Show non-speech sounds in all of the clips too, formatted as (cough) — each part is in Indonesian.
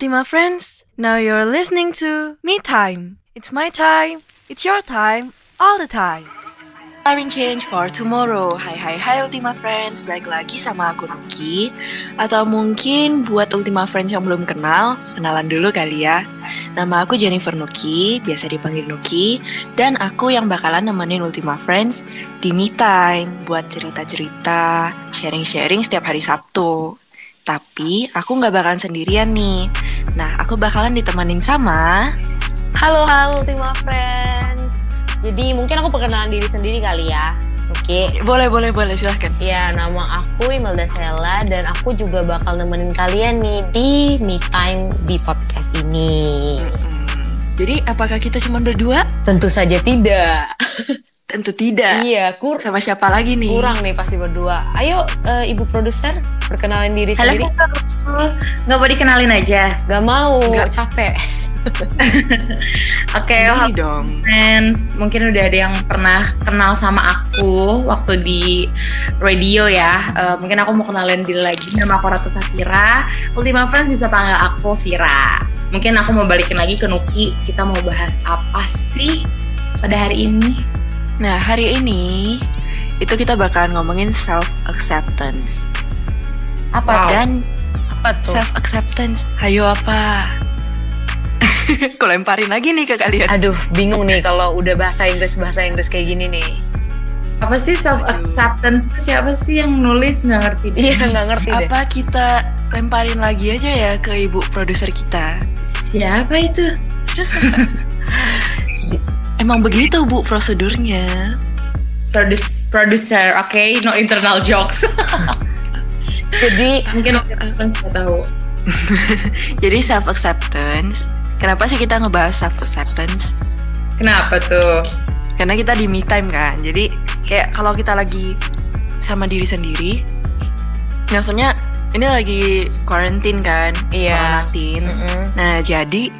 Ultima friends, now you're listening to Me Time. It's my time, it's your time, all the time. Inspiring change for tomorrow. Hai hai hai Ultima Friends, balik lagi sama aku Nuki. Atau mungkin buat Ultima Friends yang belum kenal, kenalan dulu kali ya. Nama aku Jennifer Nuki, biasa dipanggil Nuki. Dan aku yang bakalan nemenin Ultima Friends di Me Time buat cerita-cerita, sharing-sharing setiap hari Sabtu. Tapi aku nggak bakalan sendirian nih. Nah, aku bakalan ditemenin sama... Halo, halo Ultima Friends. Jadi mungkin aku perkenalan diri sendiri kali ya. Oke. Boleh, boleh, boleh, silahkan. Ya, nama aku Imelda Sela dan aku juga bakal nemenin kalian nih di Me Time di podcast ini. Jadi, apakah kita cuma berdua? Tentu saja tidak. (laughs) Tentu tidak. iya, kur Sama siapa lagi nih? kurang nih pasti berdua. Ayo, eh, Ibu produser, perkenalin diri Halo, sendiri. nggak mau dikenalin aja. Gak mau, Nggak. capek. (laughs) Oke, halo dong. friends. Mungkin udah ada yang pernah kenal sama aku waktu di radio ya. Eh, mungkin aku mau kenalin diri lagi. Nama aku Ratu Safira. Ultima Friends bisa panggil aku Vira. Mungkin aku mau balikin lagi ke Nuki. Kita mau bahas apa sih pada hari ini? Nah, hari ini itu kita bakalan ngomongin self acceptance. Apa Wow. Dan Apa tuh? self acceptance, hayo apa? (laughs) Aku lemparin lagi nih ke kalian. Aduh, bingung nih kalau udah bahasa Inggris bahasa Inggris kayak gini nih. Apa sih self acceptance? Siapa sih yang nulis nggak ngerti? Iya, nggak ngerti deh. Apa kita lemparin lagi aja ya ke ibu produser kita? Siapa itu? (laughs) Emang begitu bu prosedurnya. Produce, producer, oke, no internal jokes. (laughs) Jadi Mungkin Friends nggak tahu. (laughs) Jadi self acceptance. Kenapa sih kita ngebahas self acceptance? Kenapa tuh? Karena kita di me time kan. Jadi kayak kalau kita lagi sama diri sendiri, maksudnya ini lagi quarantine kan? Iya. Quarantine. Mm-mm. Nah jadi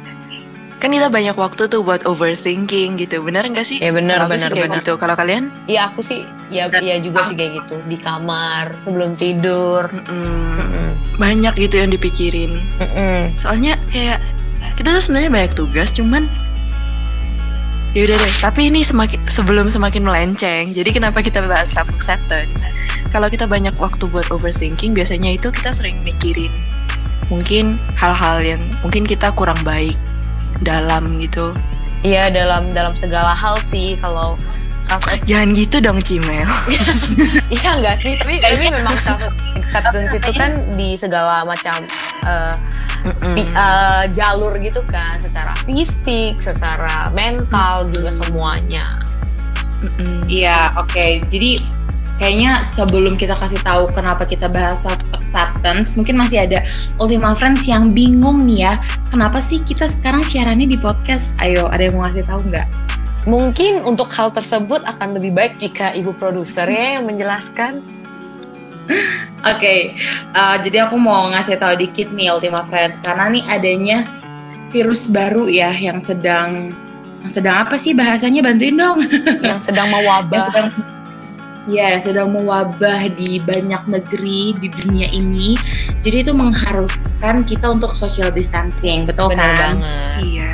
kan kita banyak waktu tuh buat overthinking gitu. Bener nggak sih? Ya, bener, sih bener, bener. gitu. Kalau kalian? ya aku sih ya ya juga sih kayak gitu di kamar sebelum tidur. mm, Mm-mm. banyak gitu yang dipikirin. Mm-mm. Soalnya kayak kita tuh sebenarnya banyak tugas, cuman ya udah deh. Tapi ini semakin sebelum semakin melenceng. Jadi kenapa kita bahas self acceptance? Kalau kita banyak waktu buat overthinking, biasanya itu kita sering mikirin mungkin hal-hal yang mungkin kita kurang baik dalam gitu. Iya dalam dalam segala hal sih kalau self Jangan gitu dong Cimel. (laughs) Iya enggak sih, tapi tapi memang self acceptance itu kan di segala macam eh, pi- eh, jalur gitu kan, secara fisik, secara mental juga semuanya. Iya, oke. Jadi kayaknya sebelum kita kasih tahu kenapa kita bahas self acceptance, mungkin masih ada Ultima Friends yang bingung nih ya, kenapa sih kita sekarang siarannya di podcast? Ayo, ada yang mau ngasih tahu nggak? Mungkin untuk hal tersebut akan lebih baik jika ibu produser ya yang menjelaskan. (laughs) Oke, eh, jadi aku mau ngasih tahu dikit nih Ultima Friends karena nih adanya virus baru ya yang sedang yang sedang apa sih bahasanya bantuin dong? yang sedang (laughs) yang mewabah. sedang ya sedang mewabah di banyak negeri di dunia ini. Jadi itu mengharuskan kita untuk social distancing, betul Benar kan? banget. Iya.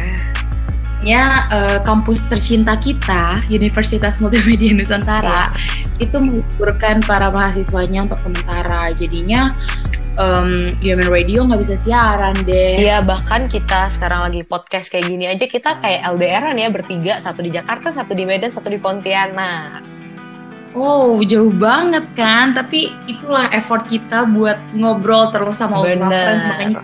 Ya eh, kampus tercinta kita, Universitas Multimedia Nusantara, itu meliburkan para mahasiswanya untuk sementara. Jadinya em Human Radio nggak bisa siaran deh. Iya bahkan kita sekarang lagi podcast kayak gini aja kita kayak LDRan ya bertiga satu di Jakarta satu di Medan satu di Pontianak. Oh, jauh banget kan? Tapi itulah effort kita buat ngobrol terus sama Bener. Friends, makanya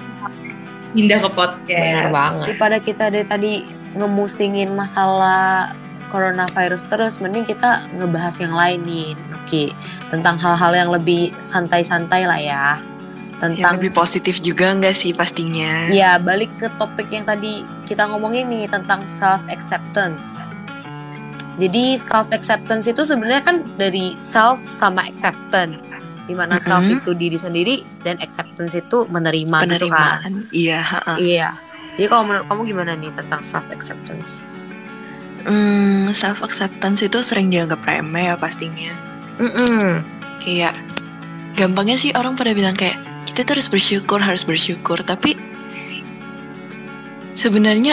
pindah ke podcast. Benar banget. Daripada kita dari tadi ngemusingin masalah coronavirus terus, mending kita ngebahas yang lain nih, Nuki. Tentang hal-hal yang lebih santai-santai lah ya. Yang Tentang lebih positif juga nggak sih pastinya? Ya, balik ke topik yang tadi kita ngomongin nih tentang self acceptance. Jadi self acceptance itu sebenarnya kan dari self sama acceptance. Di mana self Mhm. itu diri sendiri dan acceptance itu menerima gitu kan. Penerimaan. Iya. ha-ha. Iya. Jadi kalau menurut kamu gimana nih tentang self acceptance? Hmm, self acceptance itu sering dianggap remeh ya pastinya. Mm-mm. Kayak gampangnya sih orang pada bilang kayak kita tuh harus bersyukur, harus bersyukur, tapi sebenarnya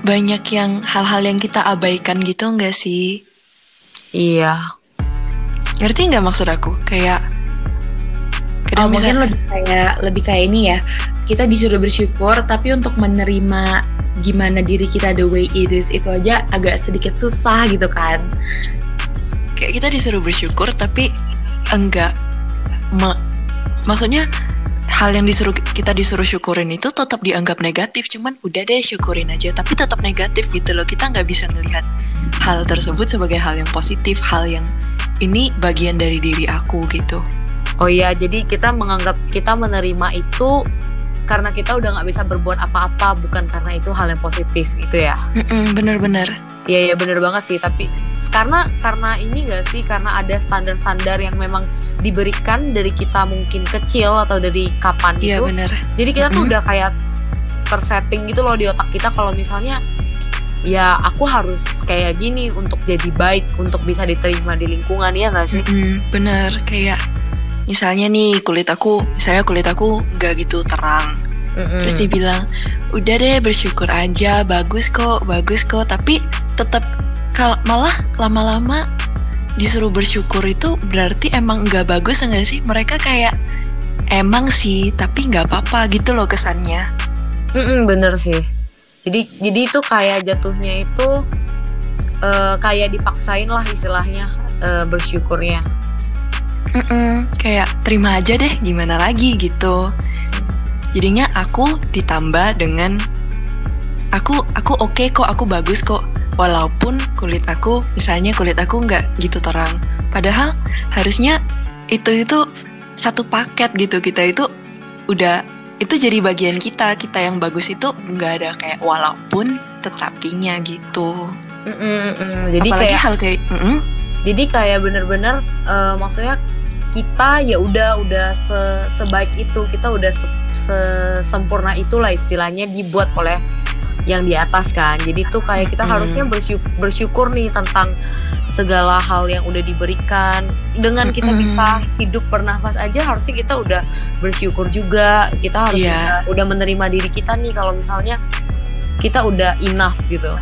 banyak yang hal-hal yang kita abaikan gitu nggak sih? Iya. Ngerti nggak maksud aku? Kayak oh, mungkin lebih kayak lebih kayak ini ya. Kita disuruh bersyukur, tapi untuk menerima gimana diri kita the way it is itu aja agak sedikit susah gitu kan. Kayak kita disuruh bersyukur, tapi enggak. Ma maksudnya hal yang disuruh kita disuruh syukurin itu tetap dianggap negatif cuman udah deh syukurin aja tapi tetap negatif gitu loh. Kita nggak bisa melihat hal tersebut sebagai hal yang positif hal yang ini bagian dari diri aku gitu. Oh iya jadi kita menganggap kita menerima itu karena kita udah nggak bisa berbuat apa-apa bukan karena itu hal yang positif itu ya? Bener-bener Iya iya bener banget sih tapi karena karena ini gak sih karena ada standar-standar yang memang diberikan dari kita mungkin kecil atau dari kapan iya, itu. bener. Jadi kita tuh mm -hmm. udah kayak tersetting gitu loh di otak kita kalau misalnya ya aku harus kayak gini untuk jadi baik untuk bisa diterima di lingkungan ya gak sih? Mm -hmm, bener kayak misalnya nih kulit aku saya kulit aku nggak gitu terang. Mm -hmm. Terus dibilang udah deh bersyukur aja bagus kok bagus kok tapi tetap kal malah lama-lama disuruh bersyukur itu berarti emang nggak bagus enggak sih? Mereka kayak emang sih tapi nggak apa-apa gitu loh kesannya. Mm -mm, bener sih. Jadi jadi itu kayak jatuhnya itu uh, kayak dipaksain lah istilahnya uh, bersyukurnya. Mm -mm, kayak terima aja deh gimana lagi gitu. Jadinya aku ditambah dengan aku aku oke okay kok aku bagus kok walaupun kulit aku misalnya kulit aku nggak gitu terang padahal harusnya itu itu satu paket gitu kita itu udah itu jadi bagian kita kita yang bagus itu nggak ada kayak walaupun tetapinya gitu mm -mm, mm. jadi Apalagi kayak hal kayak mm -mm. jadi kayak bener-bener uh, maksudnya kita ya udah udah se sebaik itu kita udah se, se sempurna itulah istilahnya dibuat oleh yang di atas kan jadi tuh kayak kita hmm. harusnya bersyukur, bersyukur nih tentang segala hal yang udah diberikan dengan kita hmm. bisa hidup bernafas aja harusnya kita udah bersyukur juga kita harus yeah. udah, udah menerima diri kita nih kalau misalnya kita udah enough gitu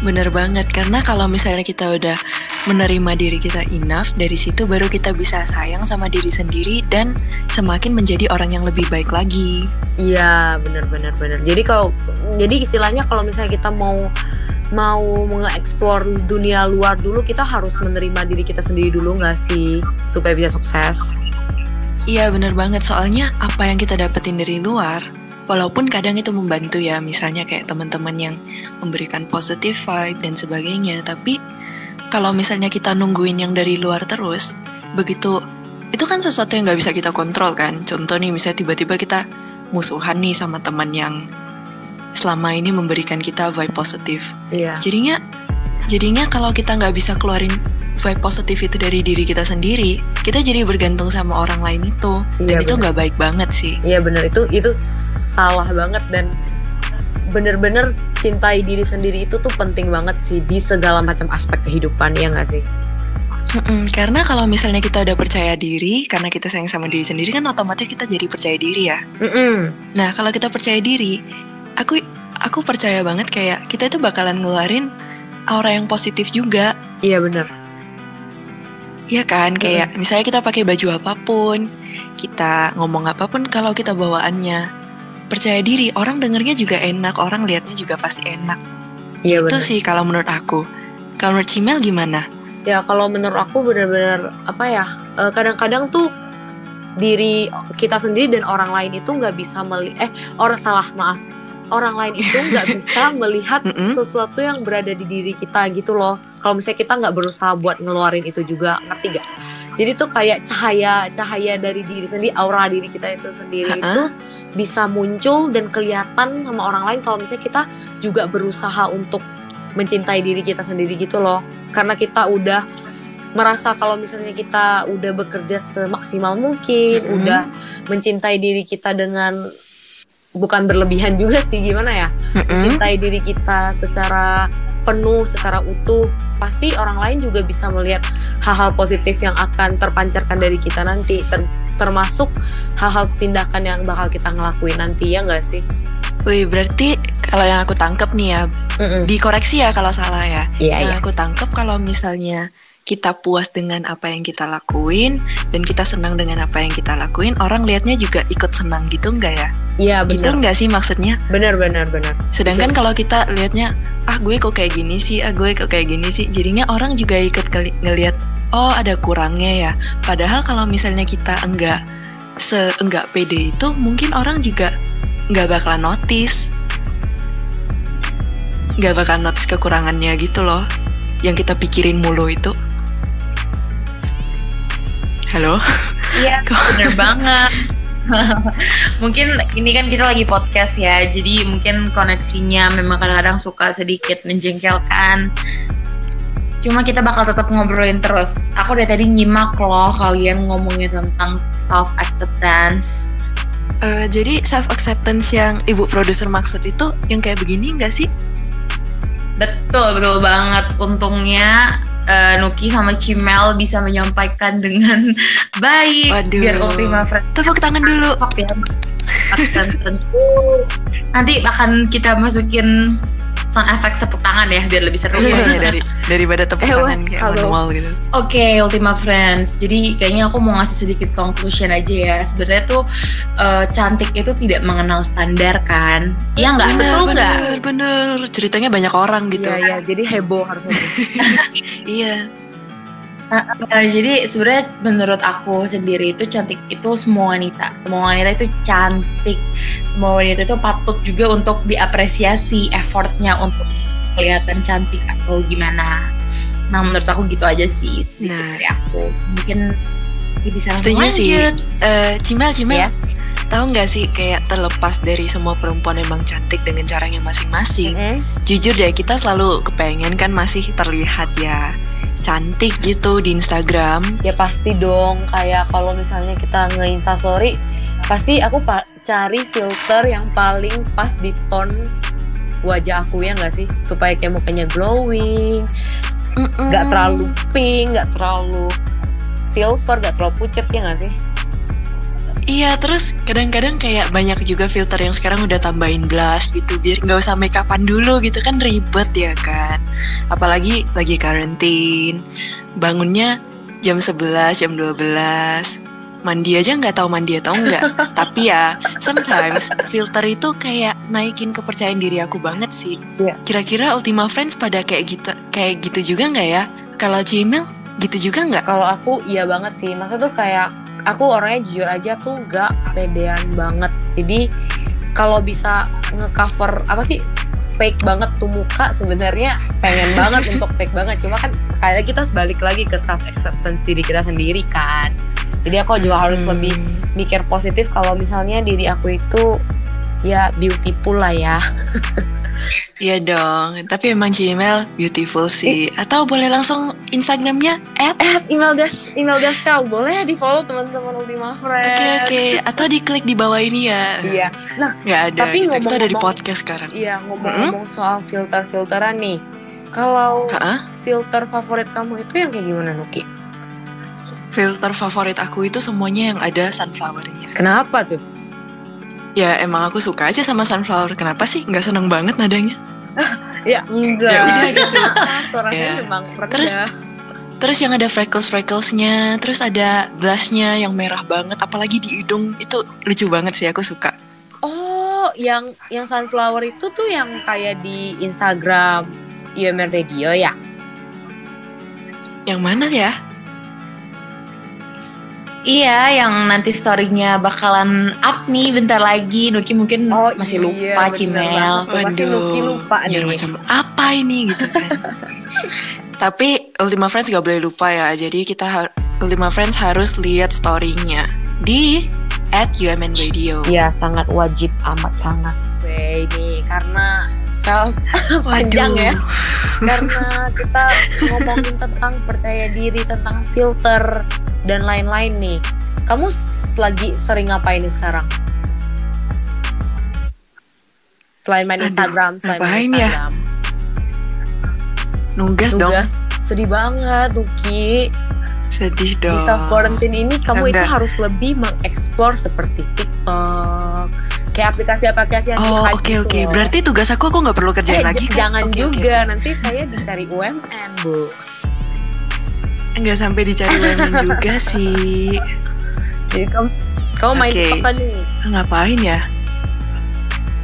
Bener banget, karena kalau misalnya kita udah menerima diri kita enough, dari situ baru kita bisa sayang sama diri sendiri dan semakin menjadi orang yang lebih baik lagi. Iya, bener bener bener. Jadi kalau jadi istilahnya kalau misalnya kita mau mau mengeksplor dunia luar dulu, kita harus menerima diri kita sendiri dulu nggak sih supaya bisa sukses? Iya bener banget, soalnya apa yang kita dapetin dari luar Walaupun kadang itu membantu ya, misalnya kayak teman-teman yang memberikan positive vibe dan sebagainya, tapi kalau misalnya kita nungguin yang dari luar terus, begitu itu kan sesuatu yang nggak bisa kita kontrol kan. Contoh nih, misalnya tiba-tiba kita musuhan nih sama teman yang selama ini memberikan kita vibe positif. Iya. Jadinya, jadinya kalau kita nggak bisa keluarin vibe positif itu dari diri kita sendiri, kita jadi bergantung sama orang lain itu, dan iya, itu nggak baik banget sih. Iya bener itu itu salah banget dan bener-bener cintai diri sendiri itu tuh penting banget sih di segala macam aspek kehidupan ya nggak sih? Mm-mm, karena kalau misalnya kita udah percaya diri, karena kita sayang sama diri sendiri kan otomatis kita jadi percaya diri ya. Mm-mm. Nah kalau kita percaya diri, aku aku percaya banget kayak kita itu bakalan ngeluarin aura yang positif juga. Iya bener. Iya kan, kayak hmm. misalnya kita pakai baju apa pun, kita ngomong apa pun, kalau kita bawaannya percaya diri, orang dengernya juga enak, orang liatnya juga pasti enak. Iya Itu sih kalau menurut aku. Kalau menurut Cimel gimana? Ya kalau menurut aku benar-benar apa ya, eh, kadang-kadang tuh diri kita sendiri dan orang lain itu nggak bisa melihat, eh orang salah maaf, orang lain itu nggak (laughs) bisa melihat sesuatu yang berada di diri kita gitu loh kalau misalnya kita nggak berusaha buat ngeluarin itu juga ngerti gak jadi tuh kayak cahaya cahaya dari diri sendiri aura diri kita itu sendiri uh-uh. itu bisa muncul dan kelihatan sama orang lain kalau misalnya kita juga berusaha untuk mencintai diri kita sendiri gitu loh karena kita udah merasa kalau misalnya kita udah bekerja semaksimal mungkin mm-hmm. udah mencintai diri kita dengan bukan berlebihan juga sih gimana ya mm-hmm. mencintai diri kita secara penuh secara utuh pasti orang lain juga bisa melihat hal-hal positif yang akan terpancarkan dari kita nanti ter termasuk hal-hal tindakan yang bakal kita ngelakuin nanti ya nggak sih Wih, berarti kalau yang aku tangkep nih ya, Mm-mm. dikoreksi ya kalau salah ya. Iya, yang iya. aku tangkep kalau misalnya kita puas dengan apa yang kita lakuin dan kita senang dengan apa yang kita lakuin, orang liatnya juga ikut senang gitu enggak ya? Iya Gitu benar. enggak sih maksudnya? Benar benar benar. Sedangkan kalau kita liatnya, ah gue kok kayak gini sih, ah gue kok kayak gini sih, jadinya orang juga ikut ngeliat, oh ada kurangnya ya. Padahal kalau misalnya kita enggak se enggak pede itu, mungkin orang juga nggak bakalan notice, nggak bakalan notice kekurangannya gitu loh, yang kita pikirin mulu itu. Halo, Iya, (laughs) bener banget. (laughs) mungkin ini kan kita lagi podcast ya, jadi mungkin koneksinya memang kadang-kadang suka sedikit menjengkelkan. Cuma kita bakal tetap ngobrolin terus. Aku dari tadi nyimak loh kalian ngomongin tentang self acceptance. Eh, jadi self acceptance yang ibu produser maksud itu yang kayak begini nggak sih? Betul, betul banget. Untungnya eh, Nuki sama Cimel bisa menyampaikan dengan (laughs) baik. Waduh. Biar Ultima Friends Tepuk tangan dulu. Ya. Nanti akan kita masukin sound effect tepuk tangan ya biar lebih seru. Iya, dari (laughs) daripada tepuk Eh, tangan kayak halo. manual gitu. Oke, Ultima Friends. Jadi kayaknya aku mau ngasih sedikit conclusion aja ya. Sebenarnya tuh eh, cantik itu tidak mengenal standar kan? Iya nggak? Betul nggak? bener, bener. Ceritanya banyak orang gitu. Iya iya. Jadi heboh harus heboh. (laughs) Iya. Nah, jadi sebenarnya menurut aku sendiri itu cantik itu semua wanita. Semua wanita itu cantik. Semua wanita itu patut juga untuk diapresiasi effortnya untuk kelihatan cantik atau gimana. Nah menurut aku gitu aja sih sedikit Nah. dari aku. Mungkin bisa Setuju sih. Eh, Cimel, Cimel, yes. tahu nggak sih kayak terlepas dari semua perempuan emang cantik dengan caranya masing-masing. Mm-mm. Jujur deh, kita selalu kepengen kan masih terlihat ya cantik gitu di Instagram. Ya pasti dong. Kayak kalau misalnya kita nge-insta story, pasti aku pa- cari filter yang paling pas di tone wajah aku ya nggak sih supaya kayak mukanya glowing nggak terlalu pink nggak terlalu silver nggak terlalu pucet ya nggak sih Iya, terus kadang-kadang kayak banyak juga filter yang sekarang udah tambahin blush gitu biar nggak usah make upan dulu gitu kan ribet ya kan. Apalagi lagi karantin, bangunnya jam 11, jam 12. Mandi aja nggak tahu mandi atau enggak. (laughs) Tapi ya, sometimes filter itu kayak naikin kepercayaan diri aku banget sih. Iya. Kira-kira Ultima Friends pada kayak gitu kayak gitu juga nggak ya? Kalau Gmail gitu juga nggak? kalau aku iya banget sih masa tuh kayak aku orangnya jujur aja tuh gak pedean banget. Jadi kalau bisa ngecover apa sih fake banget tuh muka sebenarnya pengen banget (laughs) untuk fake banget. Cuma kan sekali lagi kita harus balik lagi ke self acceptance diri kita sendiri kan. Jadi aku juga harus Hmm. lebih mikir positif kalau misalnya diri aku itu ya beautiful lah ya (laughs) Iya dong, tapi emang Gmail beautiful sih. Atau boleh langsung Instagramnya at eh email dash email dash Shell. boleh ya di follow teman-teman Ultima Oke Friends oke, atau diklik di bawah ini ya. iya nah Nggak ada. Tapi gitu. itu ada di podcast sekarang. Iya ngomong-ngomong soal filter-filteran nih. Kalau filter favorit kamu itu yang kayak gimana Nuki? Filter favorit aku itu semuanya yang ada sunflowernya. Kenapa tuh? Ya emang aku suka aja sama sunflower. Kenapa sih? Nggak seneng banget nadanya. (laughs) Ya enggak. Ya udah gitu. Suaranya Ya. memang rendah. Terus Terus yang ada freckles-freckles-nya, terus ada blushnya yang merah banget, apalagi di hidung itu lucu banget sih aku suka. oh, yang yang sunflower itu tuh yang kayak di Instagram UMR Radio ya? Yang mana ya? Iya, yang nanti story-nya bakalan up nih bentar lagi. Nuki mungkin masih lupa iya, bener Cimel. Pasti Nuki lupa ya nih. macam apa ini gitu kan. (laughs) Tapi Ultima Friends gak boleh lupa ya. Jadi kita har- Ultima Friends harus lihat story-nya di at UMN Radio. Iya, sangat wajib amat sangat. Oke, ini karena self (laughs) panjang ya. karena kita ngomongin tentang percaya diri, tentang filter dan lain-lain nih. Kamu lagi sering ngapain nih sekarang? Selain main Aduh, Instagram, selain main ya? Instagram. Nugas dong. Tugas sedih banget, Nuki. Sedih dong. Di self quarantine ini kamu itu harus lebih mengeksplor seperti TikTok, kayak aplikasi-aplikasi yang Oh oke gitu oke. Berarti tugas aku aku nggak perlu kerjain eh, lagi kan? jangan Oke, oke, juga nanti saya dicari UMN bu Nggak sampai dicari women (laughs) juga sih. jadi kamu kamu main. TikTok kan nih Ngapain ya?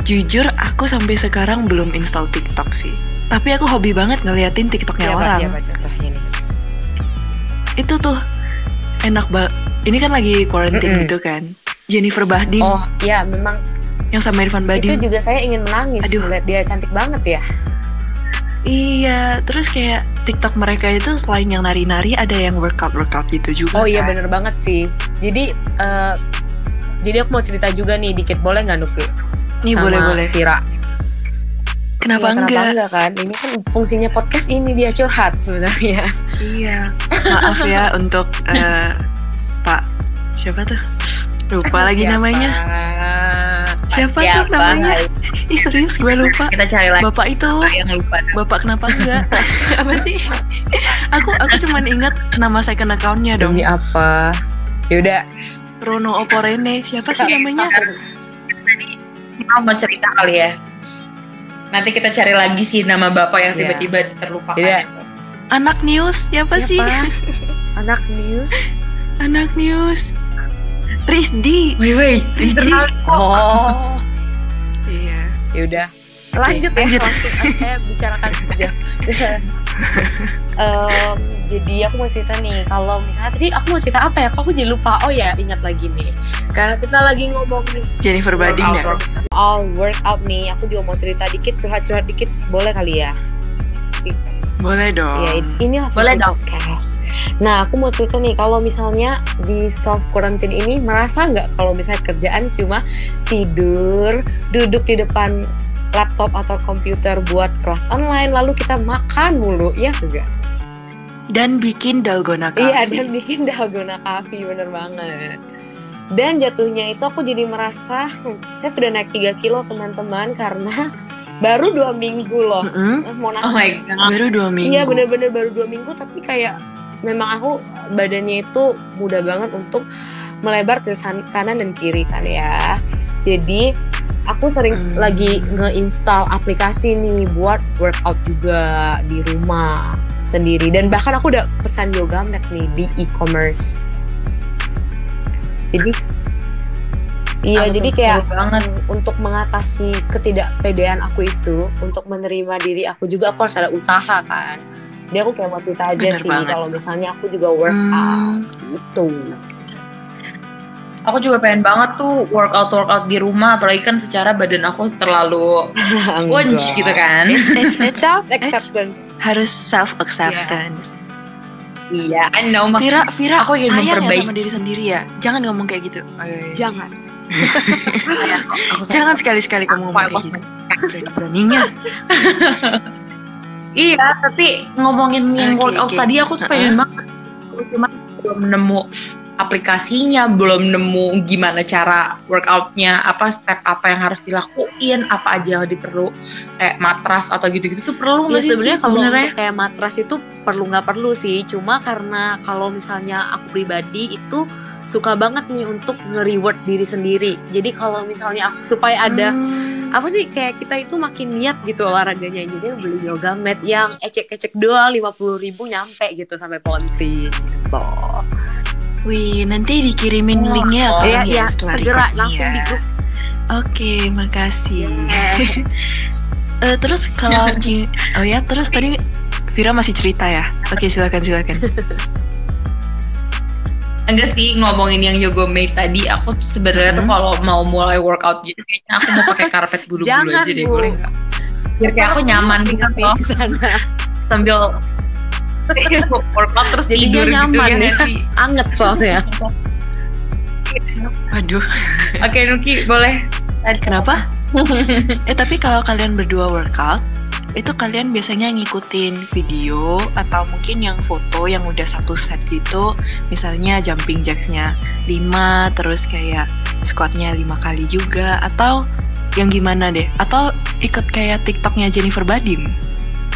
Jujur aku sampai sekarang belum install TikTok sih. Tapi aku hobi banget ngeliatin TikToknya siapa orang. siapa contohnya nih Itu tuh enak banget. Ini kan lagi quarantine Mm-mm. gitu kan. Jennifer Bahdim oh ya memang yang sama Irfan itu Bahdim. juga saya ingin menangis Aduh. dia cantik banget ya Iya, terus kayak TikTok mereka itu selain yang nari-nari ada yang workout-workout gitu juga. oh iya kan. bener banget sih jadi eh, jadi aku mau cerita juga nih dikit boleh nggak Nuki Nih sama boleh boleh. Vira Kenapa Iya, enggak? Kenapa enggak kan? Ini kan fungsinya podcast ini dia curhat sebenarnya. Iya. (laughs) Maaf ya untuk eh, Pak siapa tuh? Lupa lagi Siapa? namanya. Siapa, tuh Siapa? namanya? Ih serius gue lupa. Kita cari lagi Bapak itu. yang lupa. Bapak kenapa enggak? (laughs) apa sih? Aku aku cuman ingat nama second accountnya dong. Demi apa? Yaudah, Rono Oporene. Siapa sih namanya? Kita mau cerita kali ya. Nanti kita cari lagi sih nama bapak yang Iya. tiba-tiba terlupakan. Iya. Anak news. Siapa, sih? (laughs) Anak news. Anak news. Risdi. Wait, wait. Kok. Oh, Iya. yaudah. Lanjut ya, lanjut. langsung saya bicarakan saja. (laughs) Em, jadi aku mau cerita nih, kalau misalnya tadi aku mau cerita apa ya? Kok aku jadi lupa? Oh ya, ingat lagi nih. Karena kita lagi ngomongin Jennifer Badim ya. All workout nih, aku juga mau cerita dikit, curhat-curhat dikit, boleh kali ya? Boleh dong. Ya, inilah Boleh dong. podcast. Nah, aku mau cerita nih, kalau misalnya di self quarantine ini merasa nggak kalau misalnya kerjaan cuma tidur, duduk di depan laptop atau komputer buat kelas online, lalu kita makan mulu, ya enggak? Dan bikin dalgona coffee. Iya, dan bikin dalgona coffee, bener banget. Dan jatuhnya itu aku jadi merasa, hmm, saya sudah naik 3 kilo teman-teman karena baru dua minggu loh. Mm-mm. Mau Oh my god. Baru dua minggu. Iya bener-bener baru dua minggu tapi kayak memang aku badannya itu mudah banget untuk melebar ke san- kanan dan kiri kan ya. Jadi aku sering Hmm. lagi nge-install aplikasi nih buat workout juga di rumah sendiri dan bahkan aku udah pesan yoga mat nih di e-commerce. Jadi Iya, jadi kayak banget. untuk mengatasi ketidakpedean aku itu, untuk menerima diri aku juga aku harus ada usaha kan. Dia aku kayak mau cerita aja Bener sih kalau misalnya aku juga workout Hmm. gitu. Aku juga pengen banget tuh workout workout di rumah, apalagi kan secara badan aku terlalu (laughs) wunch gitu kan. It's, it's, it's (laughs) Self acceptance. harus self acceptance. Iya, I know. Vira, Vira, Aku ingin sayang ya memperbaiki. sama diri sendiri ya. Jangan ngomong kayak gitu. Oh, iya, iya. Jangan. aku Jangan sekali-sekali kamu ngomong kayak gitu. Berani-beraninya. (laughs) Iya, tapi ngomongin yang workout oke. tadi aku tuh pengen banget. Cuma belum nemu aplikasinya, belum nemu gimana cara workoutnya, apa step apa yang harus dilakuin, apa aja yang diperlu kayak matras atau gitu-gitu tuh perlu Ya nggak sih sebenarnya sebenarnya? kayak matras itu perlu nggak perlu sih. Cuma karena kalau misalnya aku pribadi itu suka banget nih untuk nge-reward diri sendiri. Jadi kalau misalnya aku supaya ada Hmm. apa sih kayak kita itu makin niat gitu olahraganya jadi beli yoga mat yang ecek-ecek doang lima puluh ribu nyampe gitu sampai Ponti gitu. Wih, nanti dikirimin Oh, linknya oh. ya ya setelah segera langsung di grup. Oke, makasih. (laughs) Eh, terus kalau oh ya, terus tadi Vira masih cerita ya. Oke, silakan silakan. (laughs) Enggak sih ngomongin yang yoga mat tadi, aku tuh sebenarnya tuh Hmm. kalau mau mulai workout gitu kayaknya aku mau pakai karpet bulu-bulu Jangan, aja deh, Bu. boleh nggak? Biar kayak aku nyaman gitu loh, di sana. sambil (laughs) workout terus Jadinya tidur nyaman gitu ya ya. sih? anget soalnya Waduh, Oke Nuki boleh. kenapa? (laughs) eh tapi kalau kalian berdua workout, itu kalian biasanya ngikutin video atau mungkin yang foto yang udah satu set gitu, misalnya jumping jacksnya 5, terus kayak squatnya lima kali juga, atau yang gimana deh? Atau ikut kayak TikToknya Jennifer Badim?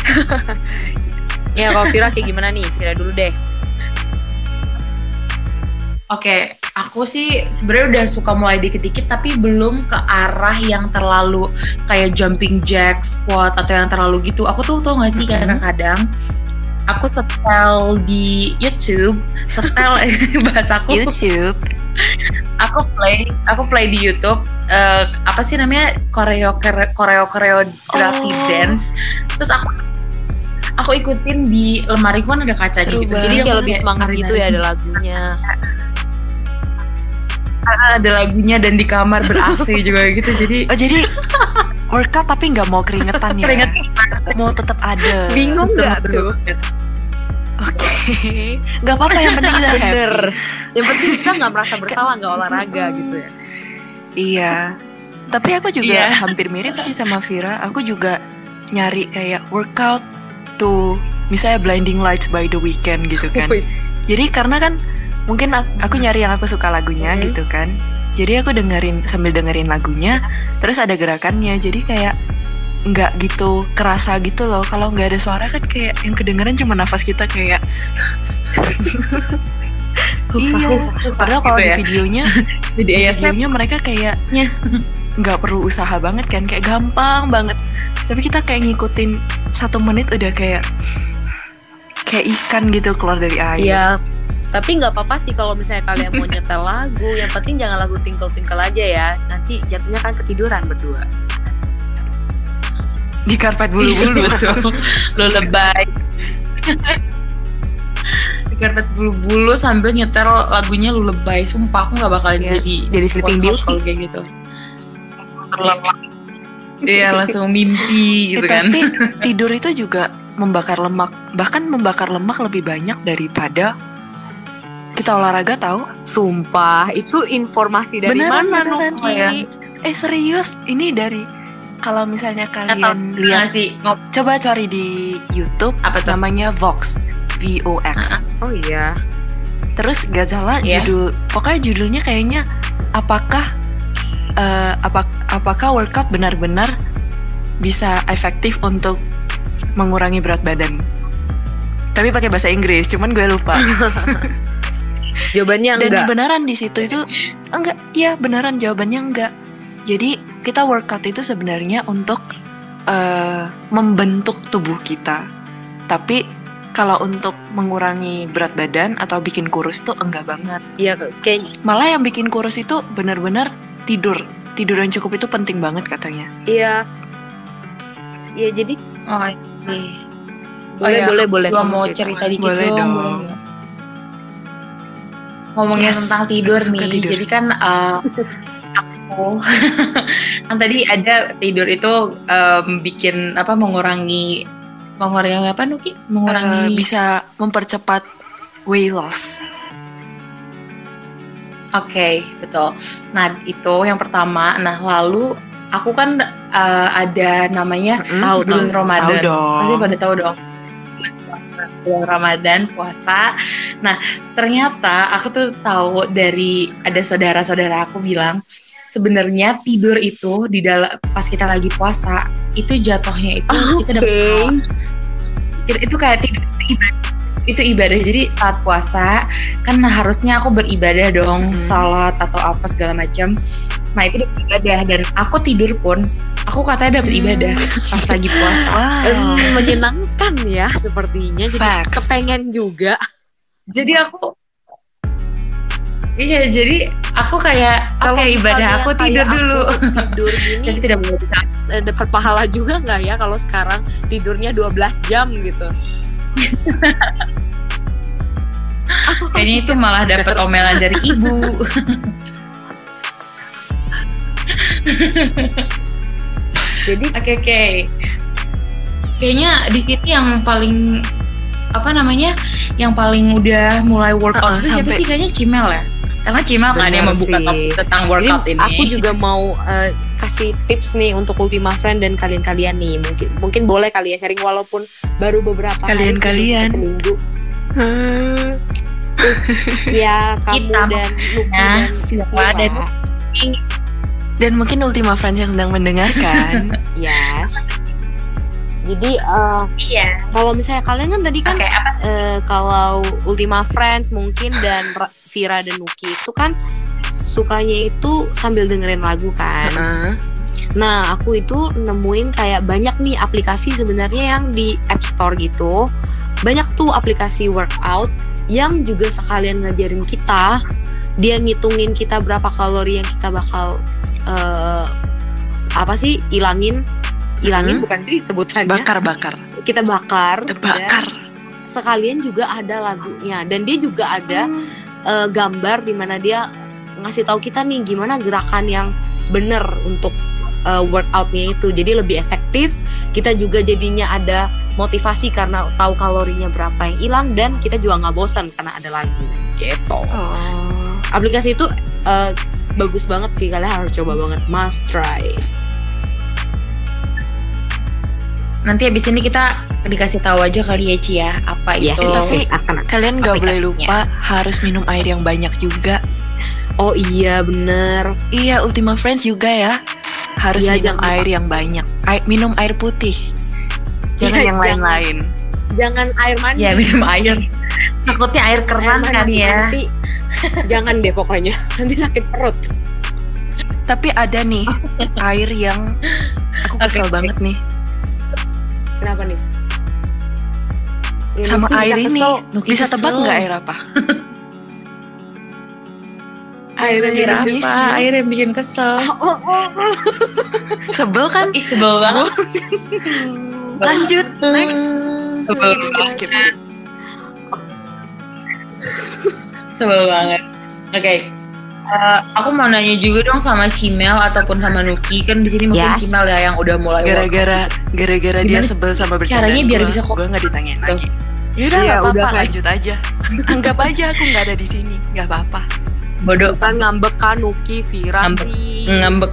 (laughs) ya kalau Vira kayak gimana nih Vira dulu deh Oke, aku sih sebenarnya udah suka mulai dikit-dikit tapi belum ke arah yang terlalu kayak jumping jack, squat atau yang terlalu gitu. Aku tuh tau gak sih kadang-kadang aku setel di YouTube, setel (laughs) bahasaku. YouTube. Aku play, aku play di YouTube. eh, apa sih namanya koreo koreo koreografi Oh. dance. Terus aku aku ikutin di lemari kan ada kaca Seru gitu. banget. Jadi kayak lebih semangat gitu ya ada lagunya. Ada lagunya dan di kamar ber AC (laughs) juga gitu. Jadi Oh jadi workout tapi nggak mau keringetan ya? keringet Mau tetap ada. Bingung nggak tuh? Oke. Nggak apa-apa yang penting kita. Bener. Yang penting kita nggak merasa bersalah nggak olahraga gitu ya. Iya. Tapi aku juga Iya. hampir mirip sih sama Vira. Aku juga nyari kayak workout tuh misalnya Blinding Lights by the Weeknd gitu kan. Jadi karena kan mungkin ak- aku nyari yang aku suka lagunya Mhm. gitu kan. Jadi aku dengerin sambil dengerin lagunya, terus ada gerakannya. Jadi kayak nggak gitu kerasa gitu loh. Kalau nggak ada suara kan kayak yang kedengeran cuma nafas kita kayak (laughs) iya. Padahal kalau Gitu di ya. videonya, (laughs) di ya videonya mereka kayak Ya. nggak perlu usaha banget kan, kayak gampang banget. Tapi kita kayak ngikutin satu menit udah kayak kayak ikan gitu keluar dari air. Iya. Tapi nggak apa-apa sih kalau misalnya kalian mau nyetel lagu. Yang penting jangan lagu tinkle-tinkle aja ya. Nanti jatuhnya kan ketiduran berdua. Di karpet bulu-bulu. Betul. Lo lebay. Di karpet bulu-bulu sambil nyetel lagunya lu lebay. Sumpah aku nggak bakal Iya, jadi jadi Sleeping Beauty. kalau kayak gitu. Terlelap. Iya langsung mimpi gitu Eh, kan. Tapi (laughs) tidur itu juga membakar lemak, bahkan membakar lemak lebih banyak daripada kita olahraga tahu? Sumpah, itu informasi dari Beneran, mana beneran. Nuki? Ya. Eh serius, ini dari kalau misalnya kalian lihat, sih coba cari di YouTube apa tuh? namanya Vox, V O X. Oh iya. Terus gak salah Iya. judul, pokoknya judulnya kayaknya apakah eh, apa apakah workout benar-benar bisa efektif untuk mengurangi berat badan? Tapi pakai bahasa Inggris, cuman gue lupa. (laughs) Jawabannya Dan enggak. beneran di situ itu enggak, iya beneran jawabannya enggak. Jadi kita workout itu sebenarnya untuk eh, membentuk tubuh kita. Tapi kalau untuk mengurangi berat badan atau bikin kurus tuh enggak banget. Iya, kayak Malah yang bikin kurus itu benar-benar tidur. Tidur yang cukup itu penting banget katanya. iya. Iya, jadi Oh, iya. boleh iya, boleh boleh. Gua mau cerita. dikit Boleh dong. dong. boleh? Ngomongin Yes, tentang tidur suka nih. tidur. Jadi kan eh, aku (laughs) kan tadi ada tidur itu em, bikin apa mengurangi mengurangi apa Nuki? Mengurangi bisa mempercepat weight loss. Oke, betul. Nah, itu yang pertama. Nah, lalu aku kan eh, ada namanya. Tahu, bulan tahu. Ramadan. Tahu dong. Pasti pada tahu dong. Bulan Ramadan, puasa. Nah, ternyata aku tuh tahu dari ada saudara-saudara aku bilang sebenarnya tidur itu di dalam pas kita lagi puasa itu jatuhnya itu kita dapat. Itu- kayak tidur itu ibadah. Itu ibadah. Jadi saat puasa kan harusnya aku beribadah dong, Mhm. salat atau apa segala macam. Nah, itu dapat ibadah dan aku tidur pun aku katanya dapat Hmm. ibadah (laughs) pas lagi puasa. Wow. Menyenangkan ya sepertinya. Jadi Facts. kepengen juga. jadi aku iya jadi aku kayak oke Kalau ibadah misalnya aku kayak tidur aku dulu tidur (laughs) gini jadi tidak boleh bisa eh, dapat pahala juga nggak ya kalau sekarang tidurnya 12 jam gitu. (laughs) kayaknya itu malah dapat omelan dari ibu Jadi oke oke kayaknya di sini yang paling apa namanya yang paling udah mulai workout itu siapa sampai- sih kayaknya Cimel ya karena Cimel kan yang membuka topik tentang Jadi workout ini aku juga mau eh, kasih tips nih untuk Ultima Friend dan kalian-kalian nih. Mungkin mungkin boleh kali ya sharing walaupun baru beberapa hari Kalian-kalian. sih, seminggu. Ya kamu Kita dan Nuki Nah, dan Ira. Dan mungkin Ultima Friends yang sedang mendengarkan. (laughs) Yes. Jadi eh, iya kalau misalnya kalian kan tadi kan oke apa eh, kalau Ultima Friends mungkin dan Ra- Vira dan Nuki itu kan sukanya itu sambil dengerin lagu kan. Heeh. Nah, aku itu nemuin kayak banyak nih aplikasi sebenarnya yang di App Store gitu. Banyak tuh aplikasi workout yang juga sekalian ngajarin kita. Dia ngitungin kita berapa kalori yang kita bakal eh, apa sih ilangin? Ilangin Hmm. bukan sih sebutannya. Bakar-bakar. Kita bakar. Terbakar. Dan sekalian juga ada lagunya dan dia juga ada Hmm. eh, gambar di mana dia ngasih tahu kita nih gimana gerakan yang bener untuk eh, workoutnya itu jadi lebih efektif kita juga jadinya ada motivasi karena tahu kalorinya berapa yang hilang dan kita juga nggak bosan karena ada lagu gitu Oh. aplikasi itu eh, bagus banget sih kalian harus coba banget must try Nanti abis ini kita dikasih tahu aja kali ya Ci ya apa yes itu. tapi- akan Kalian gak boleh lupa harus minum air yang banyak juga. oh iya bener Iya, Ultima Friends juga ya. Harus Iya, minum jangan air yang banyak. Ai- minum air putih. Jangan Iya, yang jangan. lain-lain. jangan air mandi Ya minum air. Takutnya air keran Air kan ya. nanti jangan deh pokoknya nanti sakit perut Tapi ada nih air yang aku kesel Oke. banget nih Kenapa nih? Ya, sama air bisa ini. kesel. Bisa tebak nggak air apa? Air yang habis. apa? Air yang bikin kesel. (laughs) Oh, oh, oh. Sebel kan? Ih sebel banget. (laughs) Lanjut next. Sebel Skip skip skip Sebel banget. Oke. Eh, aku mau nanya juga dong sama Cimel ataupun sama Nuki kan di sini mungkin Yes. Cimel ya yang udah mulai Gara-gara gara-gara dia sebel sama bercandaan caranya biar gua, bisa kok- gua nggak ditanyain Tuh. lagi. Yaudah Iya, nggak udah apa-apa kayak- lanjut aja. Anggap aja aku nggak ada di sini, nggak apa-apa. bodoh Kan ngambek kan Nuki, Vira Ngambek. sih. ngambek.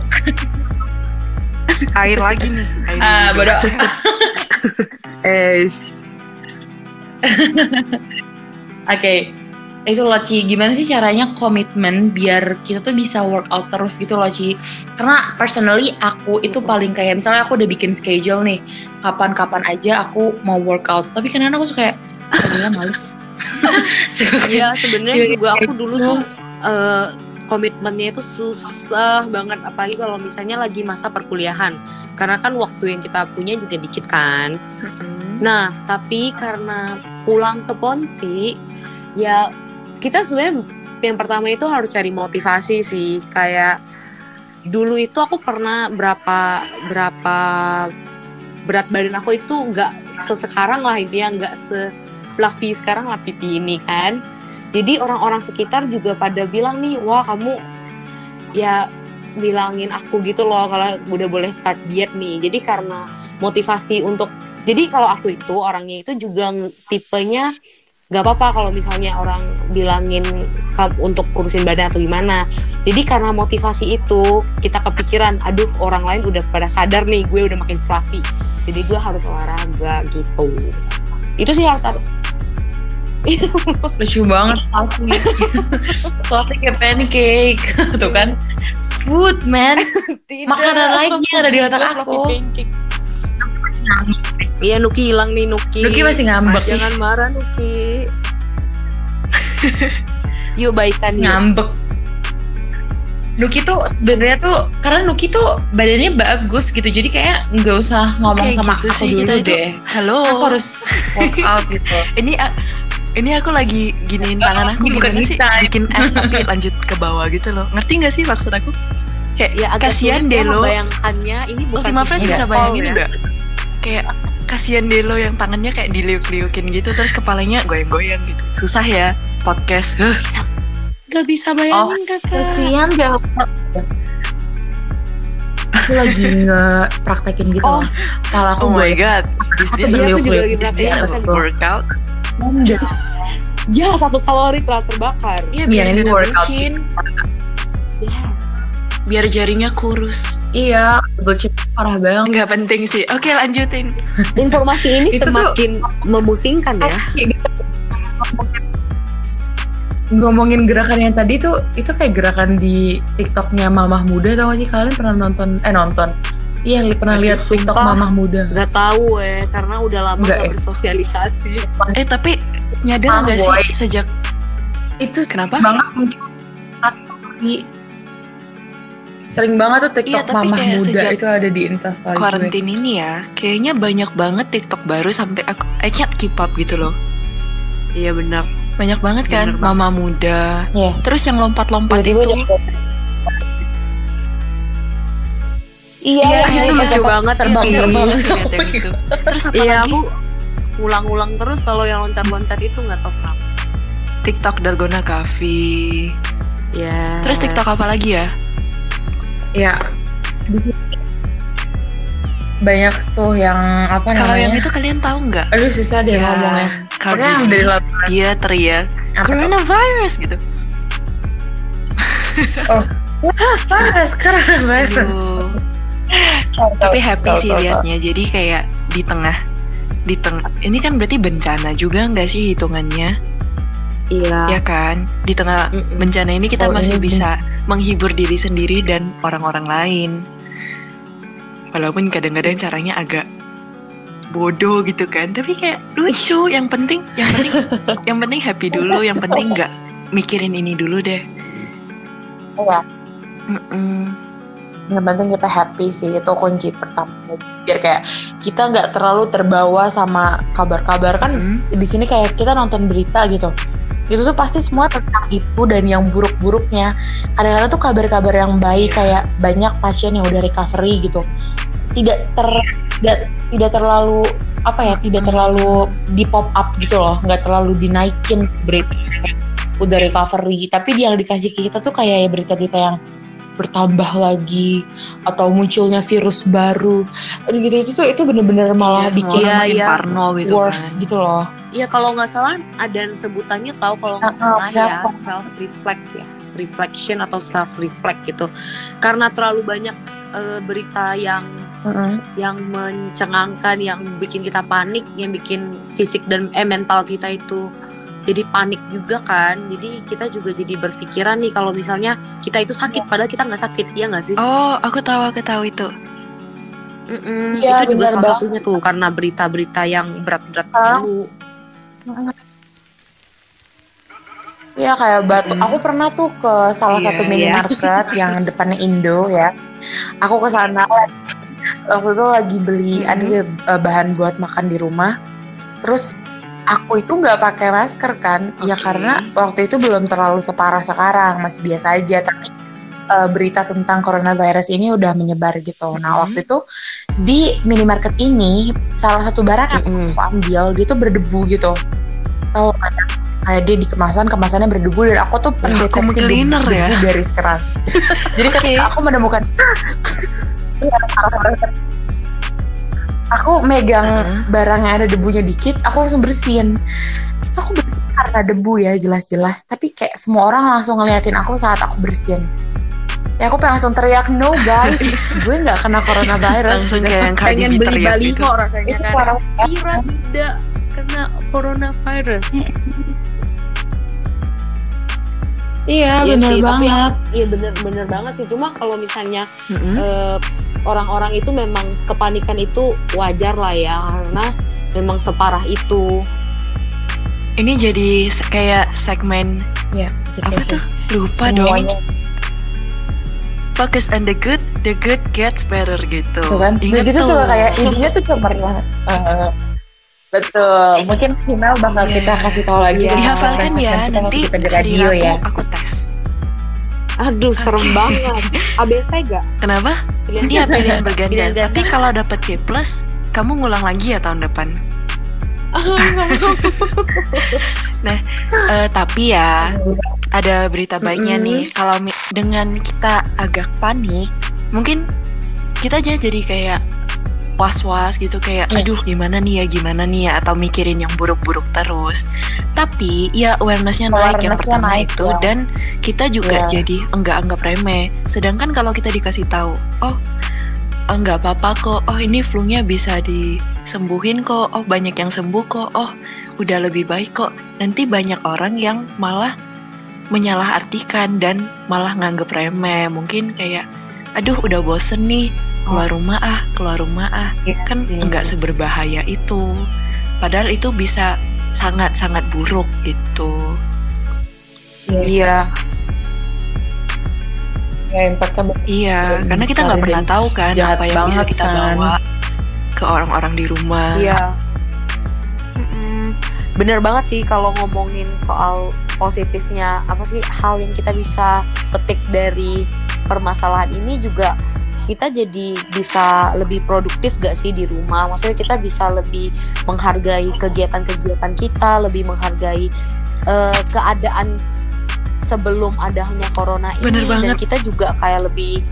Air lagi nih. Air Ah, juga. bodoh. (laughs) Es. (laughs) Oke. Itu loh Ci, gimana sih caranya komitmen biar kita tuh bisa workout terus gitu loh Ci? Karena personally aku itu paling kayak misalnya aku udah bikin schedule nih Kapan-kapan aja aku mau workout Tapi kadang aku suka kayak, "Ah, gila males (laughs) Iya, sebenarnya Iya, juga iya, aku dulu tuh eh, komitmennya itu susah banget. Apalagi kalau misalnya lagi masa perkuliahan. Karena kan waktu yang kita punya juga dikit kan. Nah, tapi karena pulang ke Ponti, ya kita sebenarnya yang pertama itu harus cari motivasi sih. Kayak dulu itu aku pernah berapa berapa berat badan aku itu nggak sesekarang lah intinya nggak se fluffy sekarang lah pipi ini kan. Jadi orang-orang sekitar juga pada bilang nih, wah kamu ya bilangin aku gitu loh kalau udah boleh start diet nih. Jadi karena motivasi untuk jadi kalau aku itu orangnya itu juga tipenya gak apa-apa kalau misalnya orang bilangin untuk kurusin badan atau gimana. Jadi karena motivasi itu kita kepikiran, aduh orang lain udah pada sadar nih gue udah makin fluffy. Jadi gue harus olahraga gitu. Itu sih harus (laughs) lucu banget pasti (laughs) pasti kayak pancake tuh kan food man (laughs) Tidak. Makanan lainnya ada di otak aku. pancake. Iya Nuki hilang nih Nuki. Nuki masih ngambek. Jangan marah Nuki. (laughs) Yuk baikan yuk. ngambek Nuki tuh sebenarnya tuh karena Nuki tuh badannya bagus gitu jadi kayak nggak usah ngomong Kayak sama gitu aku sih dulu kita deh Halo. aku harus workout gitu (laughs) Ini ini aku lagi giniin tangan aku bukan sih? Bikin es tapi (laughs) lanjut ke bawah gitu loh. Ngerti nggak sih maksud aku? Kayak Ya kasihan deh ya lo. Membayangkannya ini bukan Ultima Friends bisa bayangin ya. Kayak kasihan deh lo yang tangannya kayak diliuk-liukin gitu terus kepalanya goyang-goyang gitu. Susah ya podcast. Huh. Gak bisa bayangin kakak. kasihan deh aku lagi nggak praktekin gitu Oh. kepala aku Oh my god. Is this, aku juga lagi is this a workout? Ya satu kalori telah terbakar. Iya Iya, biar ini workout. Yes. Biar jarinya kurus. iya bullshit parah banget Nggak penting sih. Oke lanjutin. (laughs) Informasi ini Itu tuh- semakin memusingkan ya. ngomongin gerakan yang tadi tuh itu kayak gerakan di TikToknya Mamah Muda tau gak sih kalian pernah nonton eh nonton iya pernah Aduh, lihat TikTok sumpah. Mamah Muda Gak tahu eh karena udah lama Nggak, gak eh. bersosialisasi. Eh tapi nyadar nggak boy. sih sejak itu Kenapa? banget muncul sering banget tuh TikTok Iya, tapi mamah kayak muda sejak itu ada di Instastory gue. Quarantine ini ya, kayaknya banyak banget TikTok baru sampai aku I can't keep up gitu loh. Iya benar. Banyak banget kan Bener mama muda. Iya. Terus yang lompat-lompat itu. Iya, Iya, yang itu lucu terbang- banget terbang. Iya sih liat yang itu. Terus apa Iya lagi? aku ulang-ulang terus kalau yang loncat-loncat itu nggak tahu kenapa. TikTok Dalgona Cafe. Ya. Terus TikTok apa lagi ya? Ya, di sini banyak tuh yang apa Kalau namanya? yang itu kalian tahu nggak? Aduh susah deh Ya, ngomongnya. Pokoknya yang dari lagu dia teriak tuh? coronavirus gitu. (laughs) Virus, coronavirus. Tapi happy sih liatnya. Jadi kayak di tengah di tengah ini kan berarti bencana juga nggak sih hitungannya Iya. ya kan di tengah bencana ini kita Oh, masih ini bisa menghibur diri sendiri dan orang-orang lain walaupun kadang-kadang caranya agak bodoh gitu kan tapi kayak lucu yang penting yang penting yang penting happy dulu yang penting nggak mikirin ini dulu deh Iya. Mm-mm. Yang penting kita happy sih itu kunci pertama. Biar kayak kita nggak terlalu terbawa sama kabar-kabar kan Mm. di sini kayak kita nonton berita gitu. Itu tuh pasti semua tentang itu dan yang buruk-buruknya. Kadang-kadang tuh kabar-kabar yang baik kayak banyak pasien yang udah recovery gitu. Tidak ter tidak tidak terlalu apa ya tidak terlalu di pop up gitu loh nggak terlalu dinaikin berita udah recovery tapi yang dikasih ke kita tuh kayak ya berita-berita yang bertambah lagi atau munculnya virus baru. Aduh, gitu itu tuh itu bener-bener malah Iya, bikin Iya, makin iya. parno gitu worse kan. gitu loh. Iya kalau nggak salah ada sebutannya tahu kalau nggak Ah, salah ya self reflect ya reflection atau self reflect gitu. Karena terlalu banyak eh, berita yang yang mencengangkan yang bikin kita panik yang bikin fisik dan eh mental kita itu jadi panik juga kan jadi kita juga jadi berpikiran nih kalau misalnya kita itu sakit padahal kita nggak sakit ya nggak sih oh aku tahu aku tahu itu Mm-mm, Iya, itu juga salah banget. satunya tuh karena berita-berita yang berat-berat dulu Iya kayak batu. Mm. Aku pernah tuh ke salah Iya, satu iya. minimarket yang depannya Indo ya. Aku ke sana waktu itu lagi beli Mm. ada eh, bahan buat makan di rumah. Terus aku itu nggak pakai masker kan? Ya Oke. karena waktu itu belum terlalu separah sekarang, masih biasa aja. Tapi eh, berita tentang coronavirus ini udah menyebar gitu. Nah Mm. waktu itu di minimarket ini salah satu barang yang Mm-mm. aku ambil dia tuh berdebu gitu tahu kan kayak dia di kemasan kemasannya berdebu dan aku tuh pendeteksi debu, ya? debu garis keras (laughs) jadi Oke. ketika aku menemukan (laughs) Iya, aku megang Heeh. barang yang ada debunya dikit aku langsung bersihin. Itu aku bersihin karena debu ya jelas-jelas. Tapi kayak semua orang langsung ngeliatin aku saat aku bersihin. Ya aku pengen langsung teriak no guys (laughs) gue nggak kena coronavirus. Langsung kayak yang pengen beli teriak baliho gitu. rasanya itu kan. Vira tidak kena coronavirus (laughs) iya Iya bener sih, tapi banget Iya bener bener banget sih. Cuma kalau misalnya Mm-mm. eh, orang-orang itu memang kepanikan itu wajar lah ya karena memang separah itu. Ini jadi se- kayak segmen ya gitu apa sih. tuh? Lupa dong. semuanya Focus on the good, the good gets better gitu. Tuh kan Ingat begitu tuh. suka kayak intinya tuh cuma eh, betul mungkin Cimel bakal Iya. kita kasih tahu lagi Iya. Dihafalkan ya kita waktu nanti kita di radio ya aku tes. Aduh serem banget. ABC gak? Kenapa? Pilihan Iya pilihan berganda. Tapi kalau dapet C plus, kamu ngulang lagi ya tahun depan. (laughs) Eh, tapi ya ada berita baiknya Mm-mm. nih. Kalau dengan kita agak panik, mungkin kita aja jadi kayak was-was gitu kayak Iya. aduh gimana nih ya gimana nih ya atau mikirin yang buruk-buruk terus tapi ya awarenessnya naik yang Awareness-nya pertama naik, itu ya. dan kita juga Iya. jadi enggak anggap remeh sedangkan kalau kita dikasih tahu oh enggak apa-apa kok oh ini flu-nya bisa disembuhin kok oh banyak yang sembuh kok oh udah lebih baik kok nanti banyak orang yang malah menyalahartikan dan malah nganggep remeh mungkin kayak aduh udah bosen nih keluar rumah ah keluar rumah ah Iya kan sih. enggak seberbahaya itu padahal itu bisa sangat-sangat buruk gitu Iya. Ya, impactnya ba- Iya, Belum karena kita nggak ya, pernah tahu kan apa yang bisa kita kan. bawa ke orang-orang di rumah. Iya. Mm-mm. Bener banget sih kalau ngomongin soal positifnya apa sih hal yang kita bisa petik dari permasalahan ini juga kita jadi bisa lebih produktif gak sih di rumah maksudnya kita bisa lebih menghargai kegiatan-kegiatan kita lebih menghargai eh, keadaan sebelum adanya corona ini Bener dan banget. kita juga kayak lebih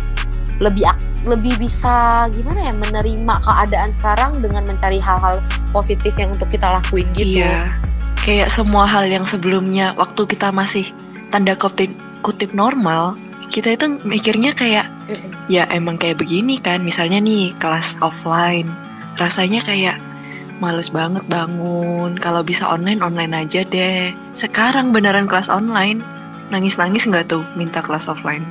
lebih lebih bisa gimana ya menerima keadaan sekarang dengan mencari hal-hal positif yang untuk kita lakuin gitu. Iya. Kayak semua hal yang sebelumnya waktu kita masih tanda kutip, kutip normal, kita itu mikirnya kayak ya emang kayak begini kan. Misalnya nih kelas offline, rasanya kayak males banget bangun. Kalau bisa online online aja deh. Sekarang beneran kelas online, nangis-nangis nggak tuh minta kelas offline?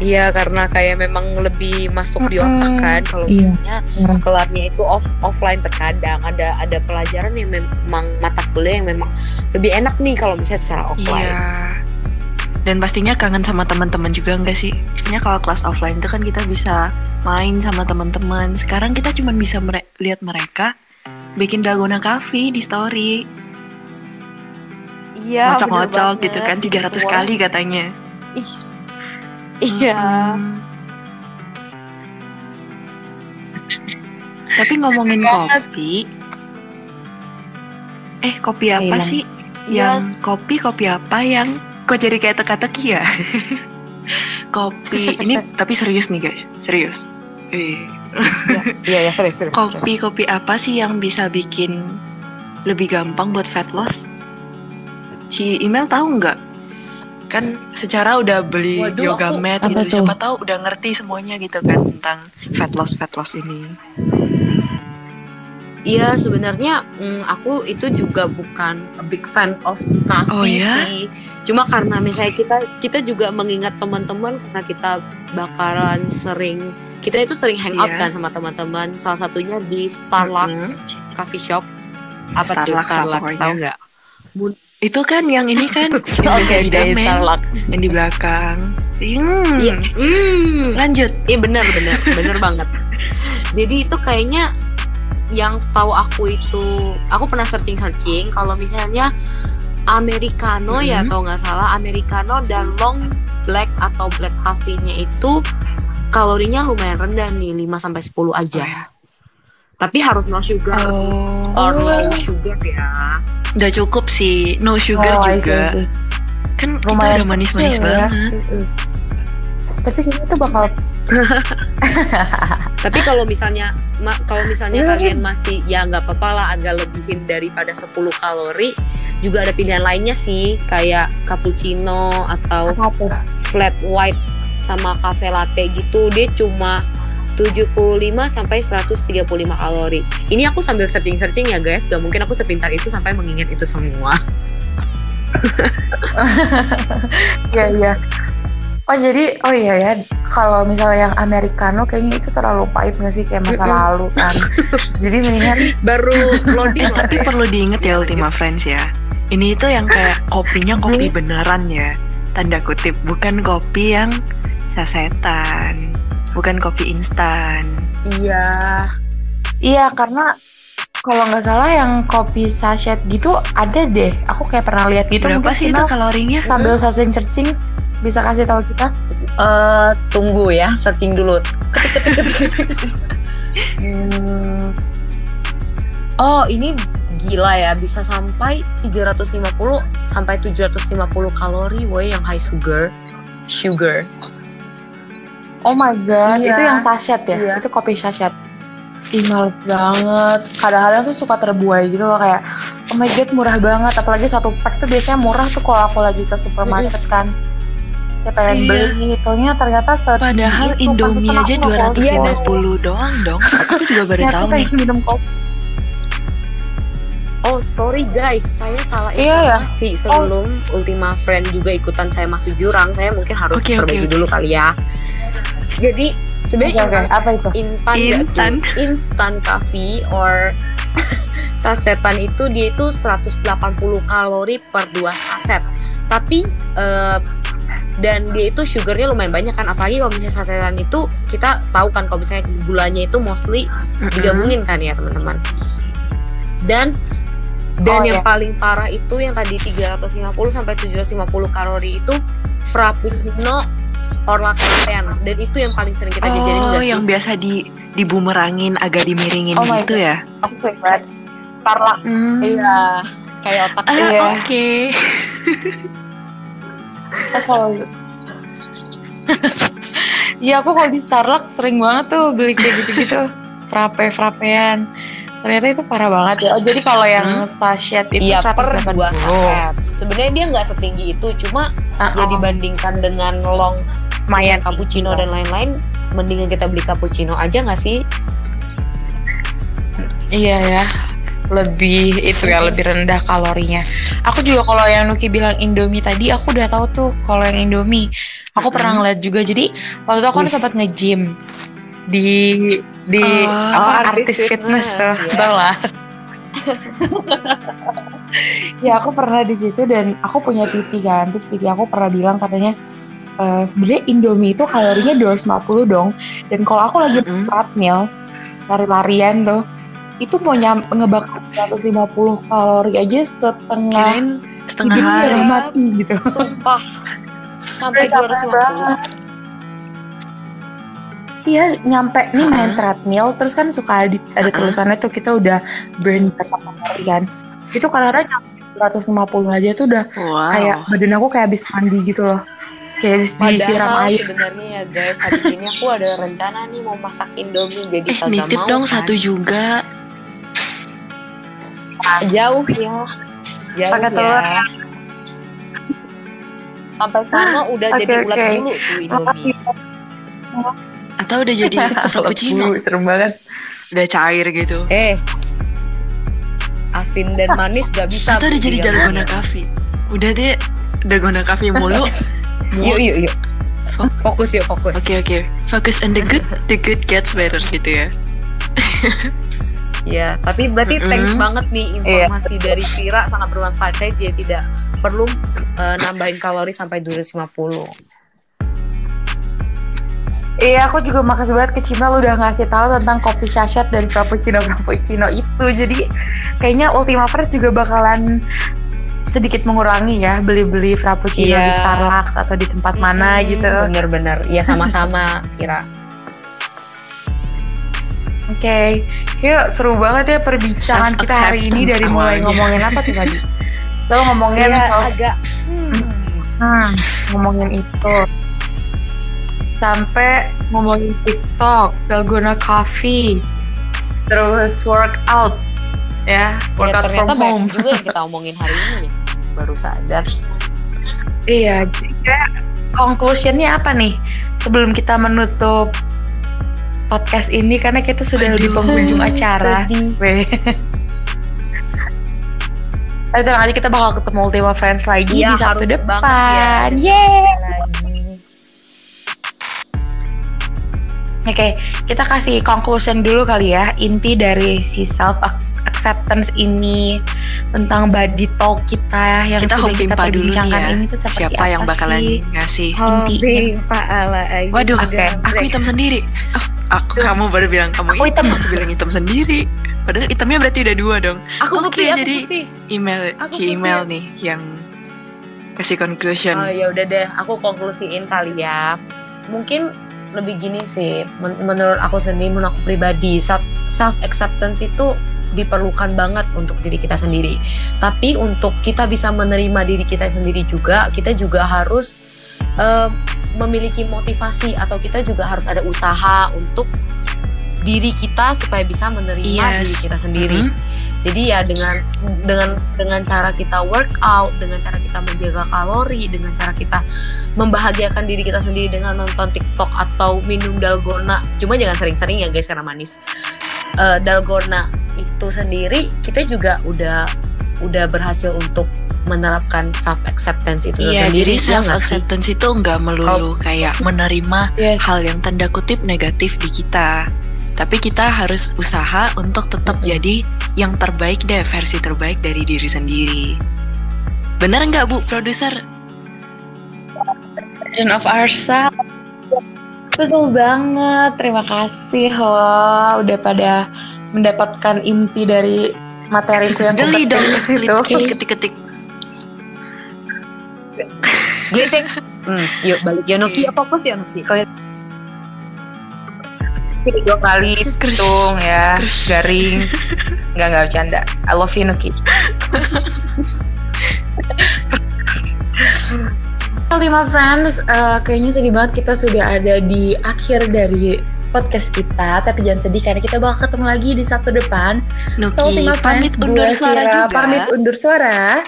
Iya karena kayak memang lebih masuk di otak kan kalau Iya. misalnya Iya. kelarnya itu off offline terkadang ada ada pelajaran yang memang mata kuliah yang memang lebih enak nih kalau misalnya secara offline. Iya. Dan pastinya kangen sama teman-teman juga enggak sih? Kayaknya kalau kelas offline itu kan kita bisa main sama teman-teman. Sekarang kita cuma bisa mere- lihat mereka bikin dalgona coffee di story, Iya. ngocok-ngocok gitu kan 300 kali katanya. Iya. Hmm. Tapi ngomongin kopi, eh kopi apa Iya. sih? Iya. Yang kopi kopi apa yang kok jadi kayak teka-teki ya? (laughs) kopi ini tapi serius nih guys, serius. Eh, Iya ya serius serius. serius. kopi kopi apa sih yang bisa bikin lebih gampang buat fat loss? Si email tahu nggak? Kan secara udah beli Waduh, yoga aku- mat gitu, siapa tahu udah ngerti semuanya gitu kan tentang fat loss fat loss ini. Iya sebenarnya mm, aku itu juga bukan a big fan of coffee Oh, iya? sih. Cuma karena misalnya kita kita juga mengingat teman-teman karena kita bakalan sering kita itu sering hangout Iya. kan sama teman-teman. Salah satunya di Starlux Coffee Shop. Apa tuh Starlux lah Starlux tahu nggak? Itu kan yang ini kan (laughs) yang oke di Starlux. yang di belakang. Hmm. Iya. Hmm. Lanjut. Iya benar benar benar banget. (laughs) Jadi itu kayaknya yang setahu aku itu aku pernah searching searching kalau misalnya americano ya Mhm. atau nggak salah americano dan long black atau black coffee-nya itu kalorinya lumayan rendah nih 5 sampai 10 aja. Oh, ya. Tapi harus no sugar Oh, or low sugar ya. udah cukup sih. No sugar Oh, juga. see. Kan kita Lumayan udah manis-manis kecil ya. Tapi kayaknya itu bakal (laughs) Tapi kalau misalnya ma- kalau misalnya Iya. kalian masih ya nggak apa-apa lah agak lebihin daripada 10 kalori, juga ada pilihan lainnya sih kayak cappuccino atau apa flat white sama cafe latte gitu. Dia cuma 75 sampai 135 kalori. Ini aku sambil searching-searching ya guys, gak mungkin aku sepintar itu sampai mengingat itu semua. (laughs) Iya iya. Oh jadi oh iya ya kalau misalnya yang americano kayaknya itu terlalu pahit nggak sih kayak masa lalu kan. jadi mendingan (laughs) Baru loading (laughs) tapi perlu diinget ya Ultima Friends ya. Ini itu yang kayak kopinya kopi beneran ya. Tanda kutip, bukan kopi yang sasetan. Bukan kopi instan. Iya. iya karena kalau nggak salah yang kopi sachet gitu ada deh. Aku kayak pernah lihat gitu. Berapa sih itu kalorinya? Sambil searching searching bisa kasih tahu kita. Eh, tunggu ya, searching dulu. Ketik, ketik, ketik, ketik, ketik. Hmm. Oh, ini gila ya, bisa sampai 350 sampai 750 kalori, woi yang high sugar. Sugar. Oh my god, Iya. itu yang sachet ya? Iya. Itu kopi sachet. Ih males banget. Kadang-kadang tuh suka terbuai gitu loh kayak oh my god murah banget. Apalagi satu pack tuh biasanya murah tuh kalau aku lagi ke supermarket kan. Kayak pengen Iya. beli, taunya ternyata set Padahal itu, Indomie aja aku nggak mau 250 doang dong. Aku juga baru tahu nih. minum kopi. Oh, sorry guys, saya salah Iya ya? informasi sebelum Ultima Friend juga ikutan saya masuk jurang. Saya mungkin harus oke, perbaiki oke. dulu kali ya. Jadi Oke, sebenarnya oke. apa itu? nggak Instan. tuh? instan coffee or (laughs) sasetan itu dia itu 180 kalori per dua saset. Tapi eh, dan dia itu sugarnya lumayan banyak kan apalagi kalau misalnya sasetan itu kita tahu kan kalau misalnya gulanya itu mostly digabungin kan ya teman-teman dan dan Oh, yang iya. paling parah itu yang tadi 350 sampai 750 kalori itu frappuccino or latte dan itu yang paling sering kita jajanin Oh, yang biasa di dibumerangin agak dimiringin Oh gitu God. ya? Aku favorite. Starluck. Hmm. iya kayak otak Ah, Iya. Oke. Oh, kalau (laughs) Iya aku kalau di Starluck sering banget tuh beli kayak gitu-gitu. Frappe frappean. Ternyata itu parah banget ya. Oh, jadi kalau yang sachet itu per 180 dua saset. Sebenarnya dia nggak setinggi itu, cuma Ah, ya oh, dibandingkan dengan long lumayan cappuccino dan lain-lain, mendingan kita beli cappuccino aja nggak sih? Iya ya, lebih itu ya lebih rendah kalorinya. Aku juga kalau yang Nuki bilang Indomie tadi, aku udah tahu tuh kalau yang Indomie. Aku pernah ngeliat juga. Jadi waktu itu aku kan Wis. sempat nge-gym di di Oh, apa, artis artis fitness, fitness, tuh, ya. tau lah. (laughs) ya aku pernah di situ dan aku punya PT kan, terus PT aku pernah bilang katanya "Eh, sebenarnya Indomie itu kalorinya 250 dong. Dan kalau aku lagi Mm-mm. treadmill, lari-larian tuh, itu mau nyam, ngebakar 150 kalori aja setengah Kirain setengah hidup hari. setengah mati gitu. Sumpah. Sampai 250. Iya nyampe nih main Ha-ha. treadmill terus kan suka ada, ada Ha-ha. tulisannya tuh kita udah burn berapa kalori kan. Itu kadang-kadang nyampe 150 aja tuh udah Wow. kayak badan aku kayak habis mandi gitu loh. Kayak habis disiram Padahal air. sebenarnya ya guys, habis ini aku ada rencana nih mau masak Indomie jadi eh, kagak nitip mau dong kan. satu juga. Jauh ya. Jauh Pakai ya. telur. Sampai sana udah Oke, jadi ulat oke. dulu tuh Indomie. Atau udah jadi (laughs) frappuccino. Serem banget. Udah cair gitu. Eh, asin dan manis gak bisa. Atau udah jadi dalgona coffee. Udah deh, dalgona coffee (laughs) mulu. Yuk, yuk, yuk. Fokus yuk, fokus. Oke oke, focus on the good, the good gets better gitu ya. (laughs) Ya, tapi berarti Mm-mm. thanks banget nih Iya. informasi dari Vira sangat bermanfaat. Saya jadi tidak perlu eh, nambahin kalori sampai 250. Iya, aku juga makasih banget ke Cimel udah ngasih tahu tentang kopi sachet dan frappuccino frappuccino itu. Jadi kayaknya Ultima Fresh juga bakalan sedikit mengurangi ya beli-beli frappuccino Iya. di Starbucks atau di tempat mana Mm-mm, gitu. Bener-bener. Ya sama-sama, (laughs) Vira. Oke, kayak seru banget ya perbincangan kita hari ini dari mulai ngomongin apa tuh tadi? (laughs) Kita ngomongin Ya, soal agak hmm, hmm, ngomongin itu sampai ngomongin TikTok, dalgona coffee, terus workout ya, ya, workout ternyata from home. banyak juga yang kita (laughs) omongin hari ini. Baru sadar. Iya, jadi kayak conclusionnya apa nih sebelum kita menutup podcast ini karena kita sudah di Aduh, penghujung (laughs) acara. Sedih. (laughs) Tapi tenang aja kita bakal ketemu Ultima Friends lagi Iya, di Sabtu harus depan. ya. Yeay. Oke, kita kasih conclusion dulu kali ya. Inti dari si self acceptance ini tentang body talk kita yang Kita sudah kita nih perbincangkan ya. ini tuh seperti Siapa apa yang bakalan sih? ngasih? Aja. Waduh, Oke. aku hitam sendiri. Oh, aku kamu baru bilang kamu Aku hitam, aku bilang hitam sendiri. Padahal hitamnya berarti udah dua dong. Aku putih, aku jadi putih. email, Aku email nih yang kasih conclusion. Oh ya udah deh, aku konklusiin kali ya. Mungkin lebih gini sih, men- menurut aku sendiri, menurut aku pribadi, self acceptance itu diperlukan banget untuk diri kita sendiri. Tapi untuk kita bisa menerima diri kita sendiri juga, kita juga harus eh, memiliki motivasi atau kita juga harus ada usaha untuk diri kita supaya bisa menerima Yes. diri kita sendiri. Mhm. Jadi ya dengan dengan dengan cara kita workout, dengan cara kita menjaga kalori, dengan cara kita membahagiakan diri kita sendiri dengan nonton TikTok atau minum dalgona. Cuma jangan sering-sering ya guys karena manis. Eh, dalgona itu sendiri kita juga udah udah berhasil untuk menerapkan self acceptance itu Iya, sendiri jadi ya self acceptance itu nggak melulu kayak menerima Yes. hal yang tanda kutip negatif di kita. Tapi kita harus usaha untuk tetap Mm-mm. jadi yang terbaik deh, versi terbaik dari diri sendiri. Bener nggak Bu, produser? Version of ourselves. Betul banget. Terima kasih loh udah pada mendapatkan inti dari materiku yang Geli dong, itu. ketik-ketik. Glitik. Hmm, yuk balik Yonoki ya fokus Yonoki. Dua kali hitung ya, garing. Enggak enggak bercanda. I love you Nuki. Ultima Friends, eh, kayaknya sedih banget kita sudah ada di akhir dari podcast kita. Tapi jangan sedih karena kita bakal ketemu lagi di Sabtu depan. Nuki, So, pamit Friends, undur gue suara Vira, juga. Pamit undur suara.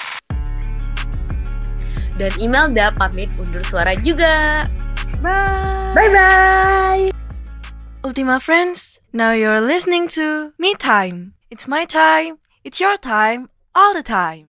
Dan Imelda pamit undur suara juga. Bye. Bye-bye. Ultima friends, now you're listening to Me Time. It's my time, it's your time, all the time.